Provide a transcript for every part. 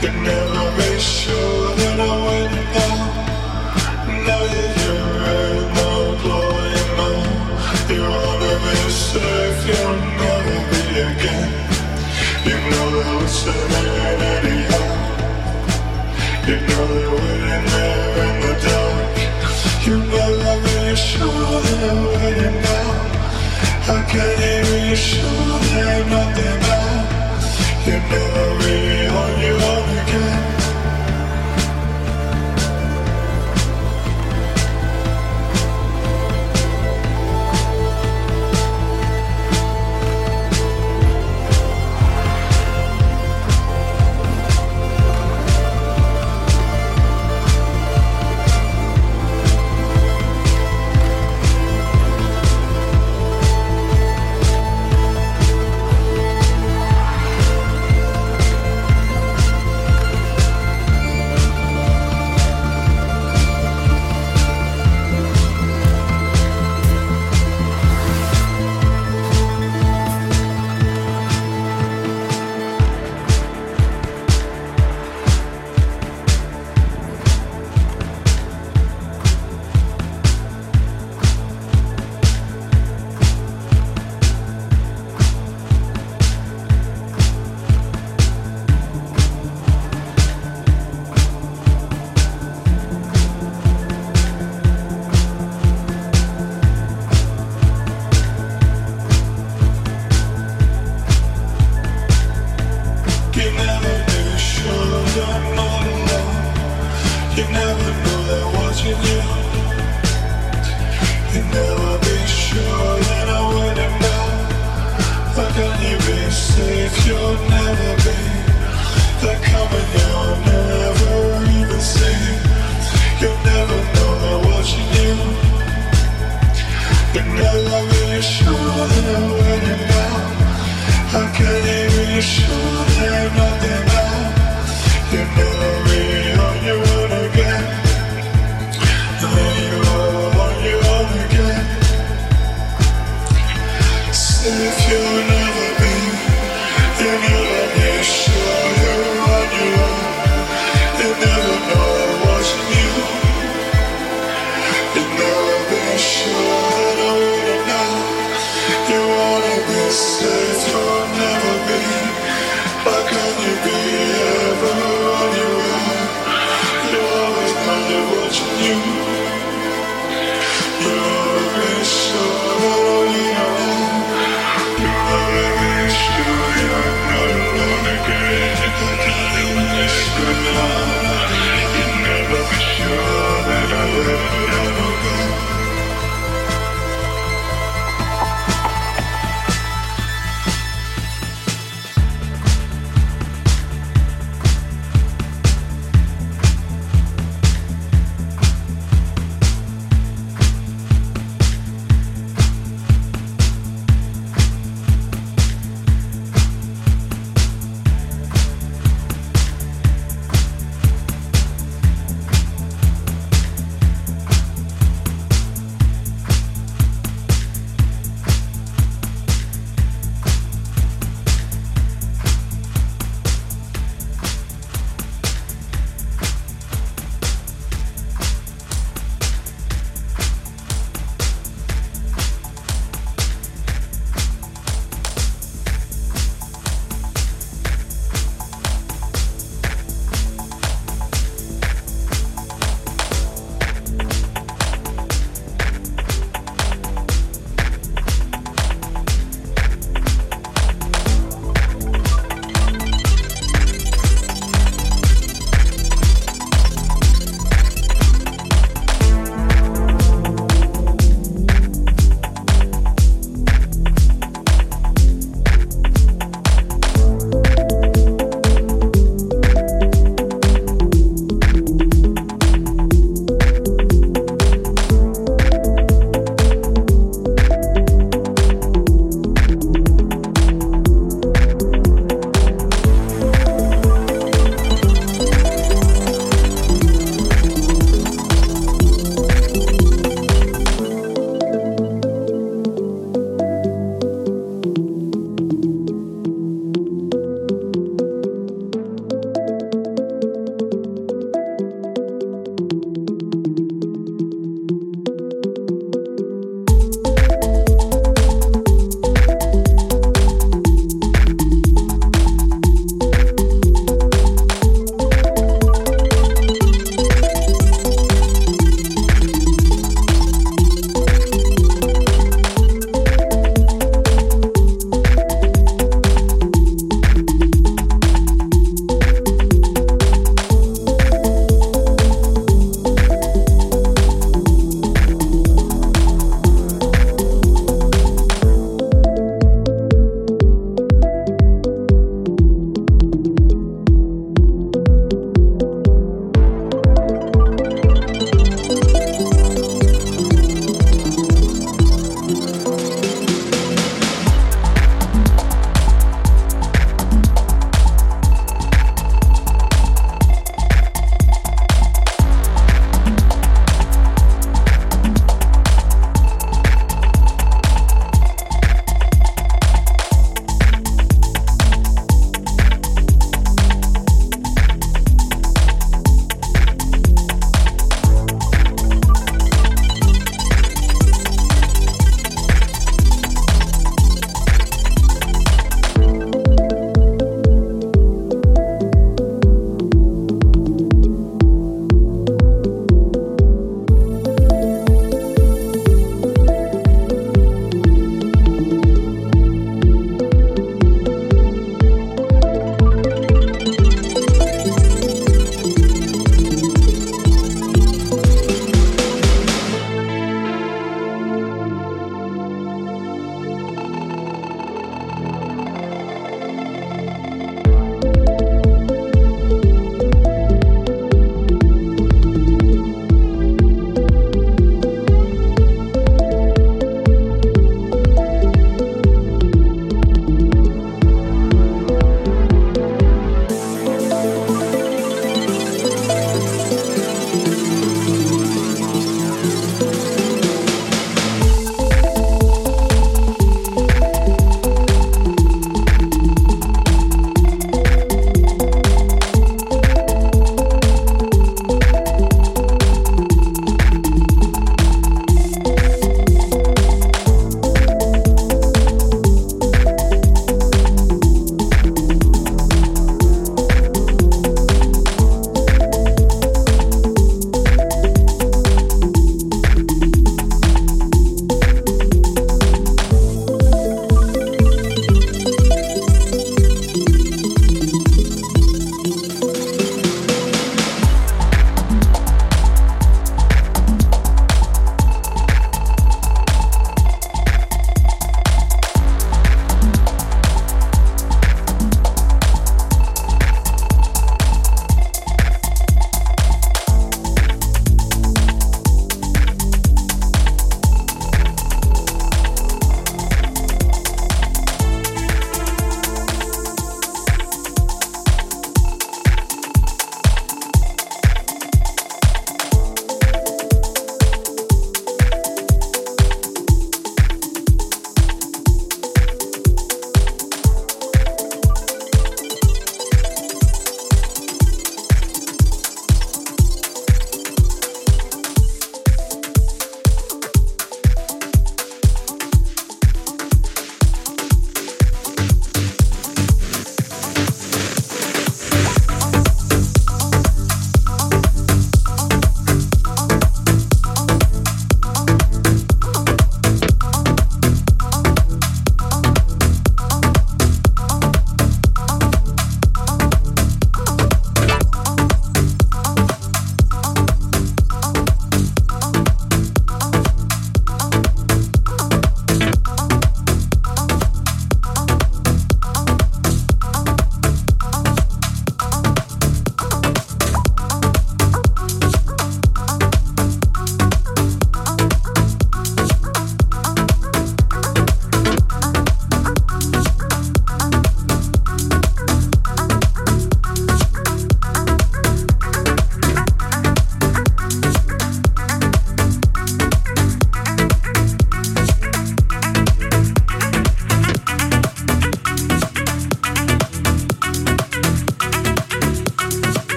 Could never be sure that I would now. Now you're here and I'm. You wanna be safe, you'll never be again. You know that it's an anyhow. You know that we're in there in the dark. You never be sure that we're now. How can you be sure that nothing bad? You know.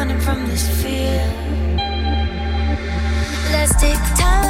running from this fear. Let's take time.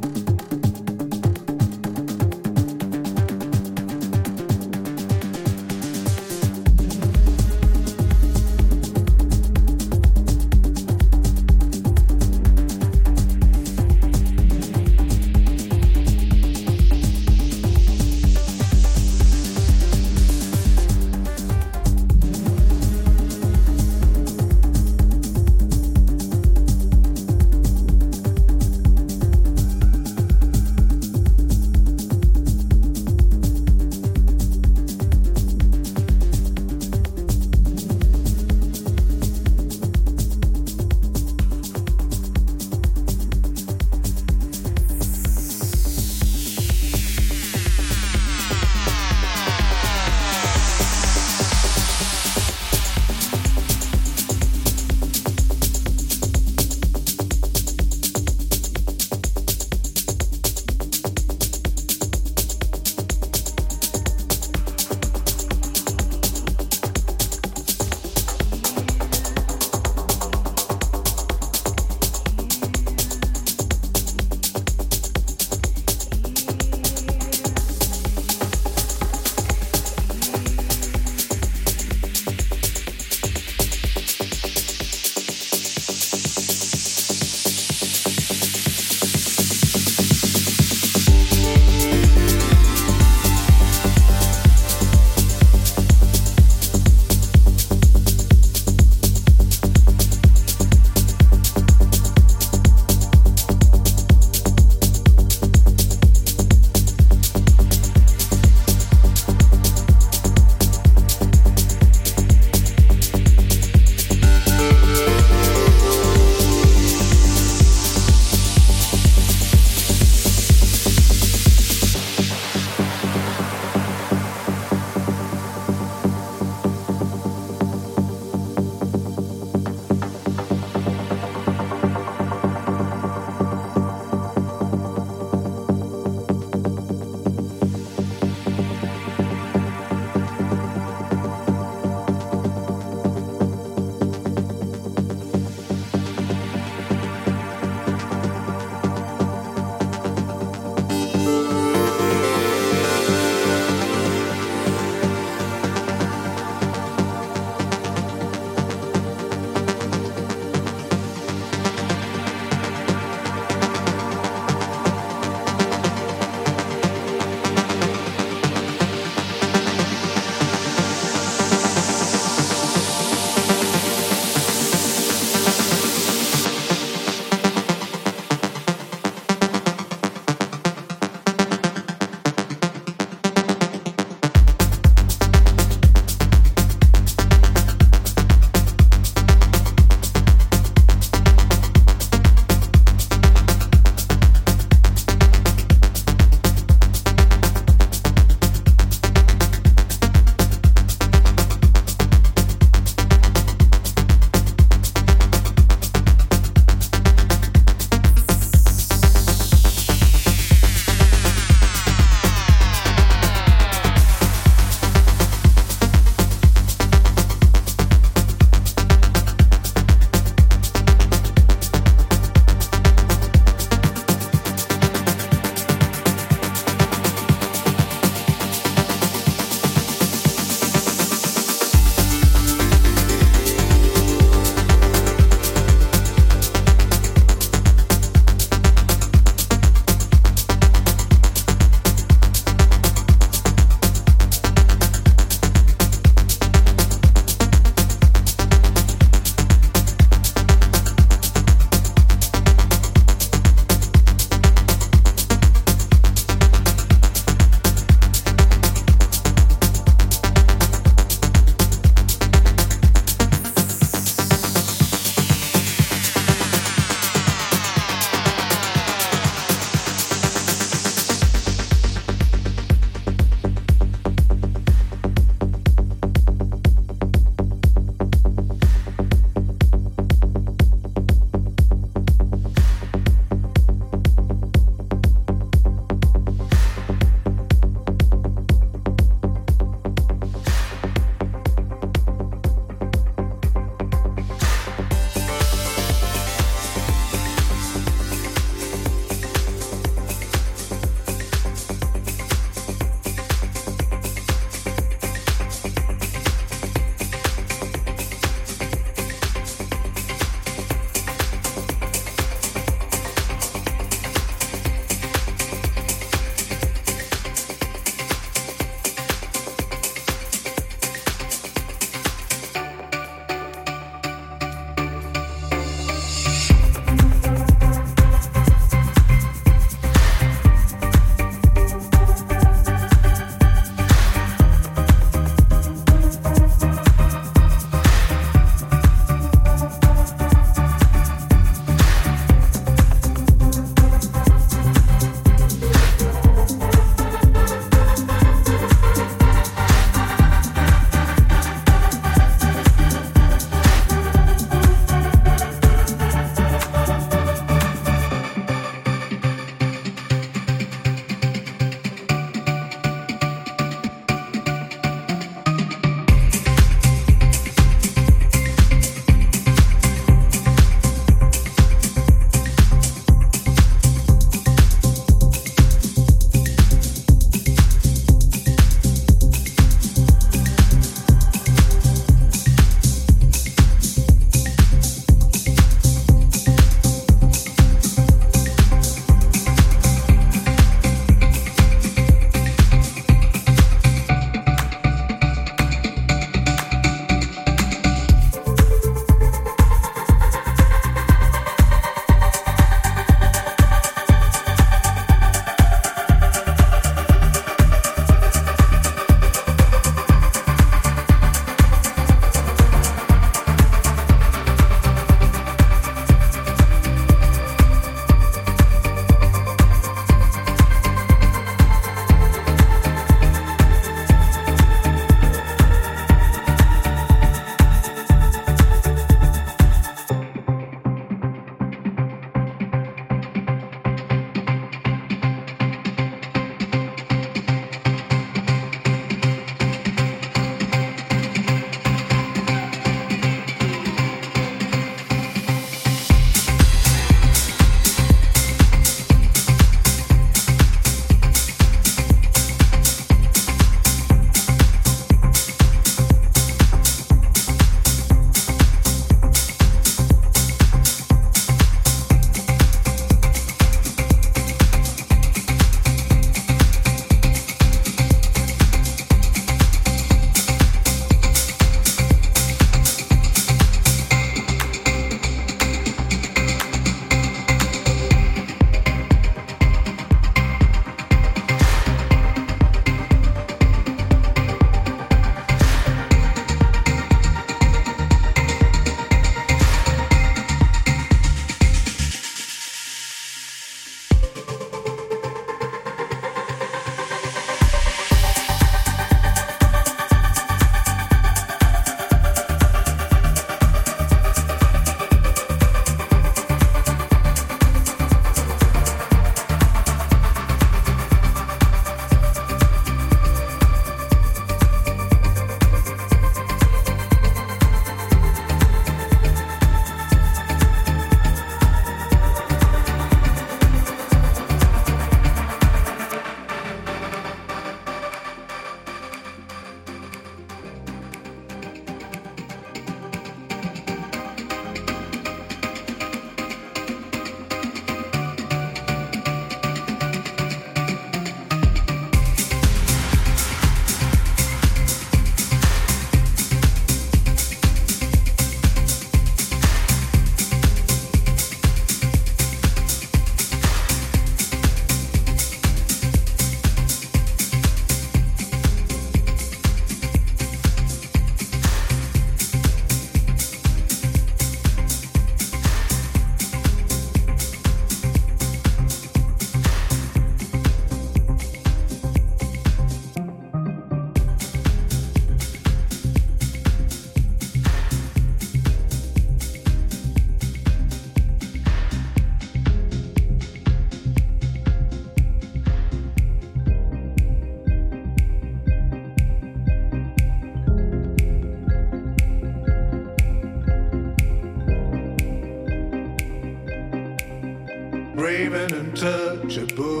Untouchable. Where